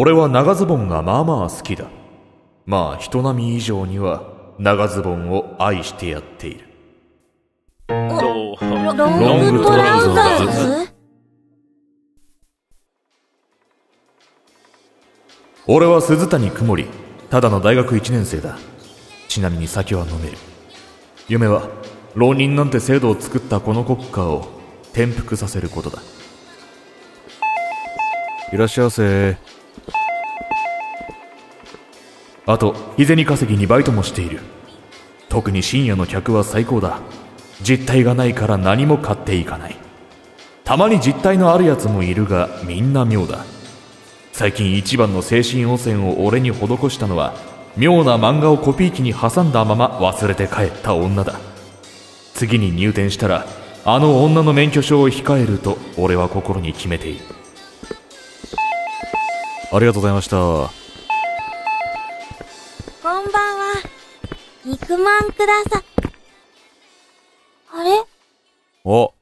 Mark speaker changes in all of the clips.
Speaker 1: 俺は長ズボンがまあまあ好きだ。まあ人並み以上には長ズボンを愛してやっている。
Speaker 2: ロ
Speaker 3: ロングトラウザーズ？
Speaker 1: 俺は鈴谷くもり、ただの大学1年生だ。ちなみに酒は飲める。夢は、浪人なんて制度を作ったこの国家を転覆させることだ。いらっしゃいませ。あと、日銭稼ぎにバイトもしている。特に深夜の客は最高だ。実体がないから何も買っていかない。たまに実体のあるやつもいるが、みんな妙だ。最近一番の精神汚染を俺に施したのは妙な漫画をコピー機に挟んだまま忘れて帰った女だ次に入店したらあの女の免許証を控えると俺は心に決めているありがとうございました
Speaker 3: んばんは。肉まんくださ。あれ？
Speaker 1: お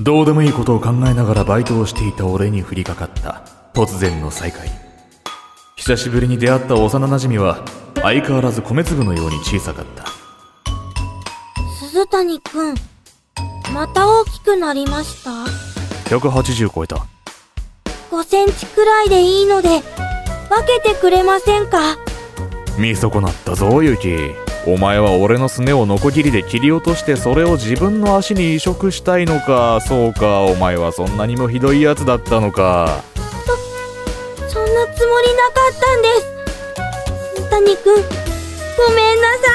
Speaker 1: どうでもいいことを考えながらバイトをしていた俺に降りかかった突然の再会久しぶりに出会った幼馴染は相変わらず米粒のように小さかった
Speaker 3: 鈴谷くん。また大きくなりました
Speaker 1: ？180超えた
Speaker 3: 5センチくらいでいいので、分けてくれませんか？
Speaker 1: 見損なったぞユキ。お前は俺のすねをノコギリで切り落としてそれを自分の足に移植したいのか？そうかお前はそんなにもひどいやつだったのか。
Speaker 3: そんなつもりなかったんです。鈴谷くん、ごめんなさ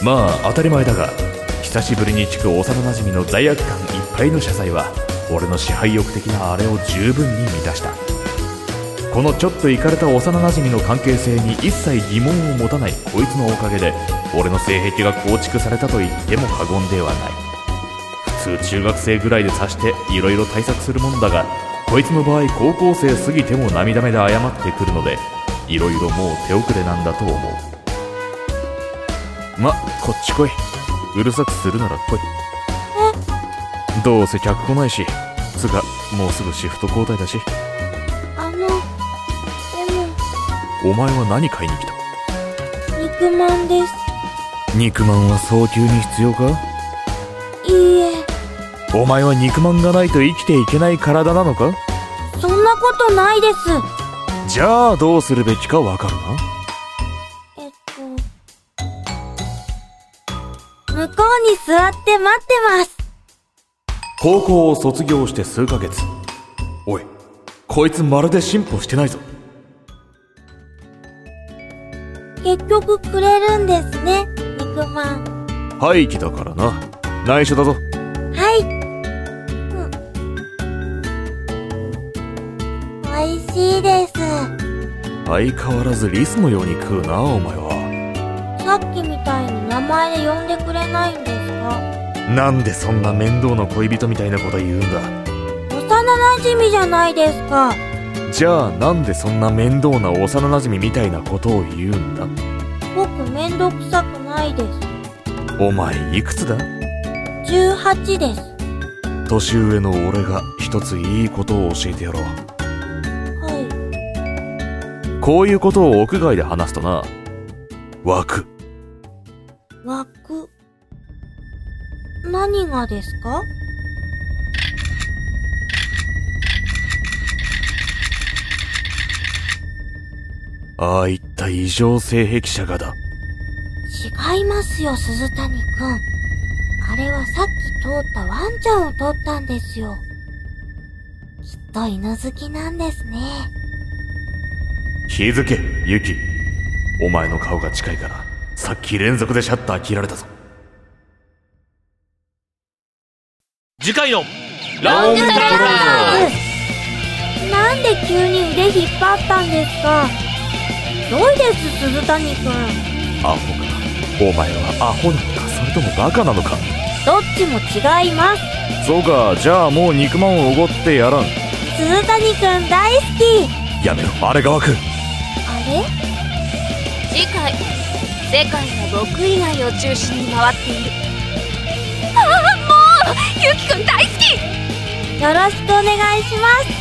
Speaker 3: い。
Speaker 1: まあ当たり前だが久しぶりに聞く幼馴染の罪悪感いっぱいの謝罪は俺の支配欲的なあれを十分に満たしたこのちょっとイかれた幼馴染の関係性に一切疑問を持たないこいつのおかげで俺の性癖が構築されたと言っても過言ではない。普通中学生ぐらいで察して色々対策するもんだがこいつの場合高校生過ぎても涙目で謝ってくるので色々もう手遅れなんだと思う。まこっち来い。うるさくするなら来い。どうせ客来ないしつうかもうすぐシフト交代だしお前は何買いに来た？
Speaker 3: 肉まんです。
Speaker 1: 肉まんは早急に必要か？
Speaker 3: いいえ、
Speaker 1: お前は肉まんがないと生きていけない体なのか？
Speaker 3: そんなことないです。
Speaker 1: じゃあどうするべきかわかるな？
Speaker 3: えっと、向こうに座って待ってます。
Speaker 1: 高校を卒業して数ヶ月。おいこいつまるで進歩してないぞ
Speaker 3: 結局くれるんですね、肉まん。
Speaker 1: 廃棄だからな内緒だぞ
Speaker 3: はい。うん。美味しいです。
Speaker 1: 相変わらずリスのように食うなお前は
Speaker 3: さっきみたいに名前で呼んでくれないんですか？
Speaker 1: なんでそんな面倒な恋人みたいなこと言うんだ
Speaker 3: 幼馴染じゃないですか。
Speaker 1: じゃあなんでそんな面倒な幼馴染みたいなことを言うんだ？
Speaker 3: 僕めんどくさくないです。
Speaker 1: お前いくつだ
Speaker 3: ？18です。
Speaker 1: 年上の俺が一ついいことを教えてやろう
Speaker 3: は
Speaker 1: こういうことを屋外で話すとな枠
Speaker 3: い。枠。何がですか？
Speaker 1: ああいった異常性癖者がだ
Speaker 3: 違いますよ、鈴谷くん。あれはさっき通ったワンちゃんを取ったんですよ。きっと犬好きなんですね。
Speaker 1: 気づけユキお前の顔が近いからさっき連続でシャッター切られたぞ
Speaker 2: 次回の
Speaker 3: ロングトラなんで急に腕引っ張ったんですか？どいです、鈴谷くん。
Speaker 1: アホか。お前はアホなのかそれともバカなのか。
Speaker 3: どっちも違います。
Speaker 1: そうか。じゃあもう肉まんをおごってやらん。
Speaker 3: 鈴谷くん大好き。
Speaker 1: やめろ。あれが枠
Speaker 3: あれ？
Speaker 4: 次回世界は僕以外を中心に回っている。ああもうゆきくん大好き。
Speaker 3: よろしくお願いします。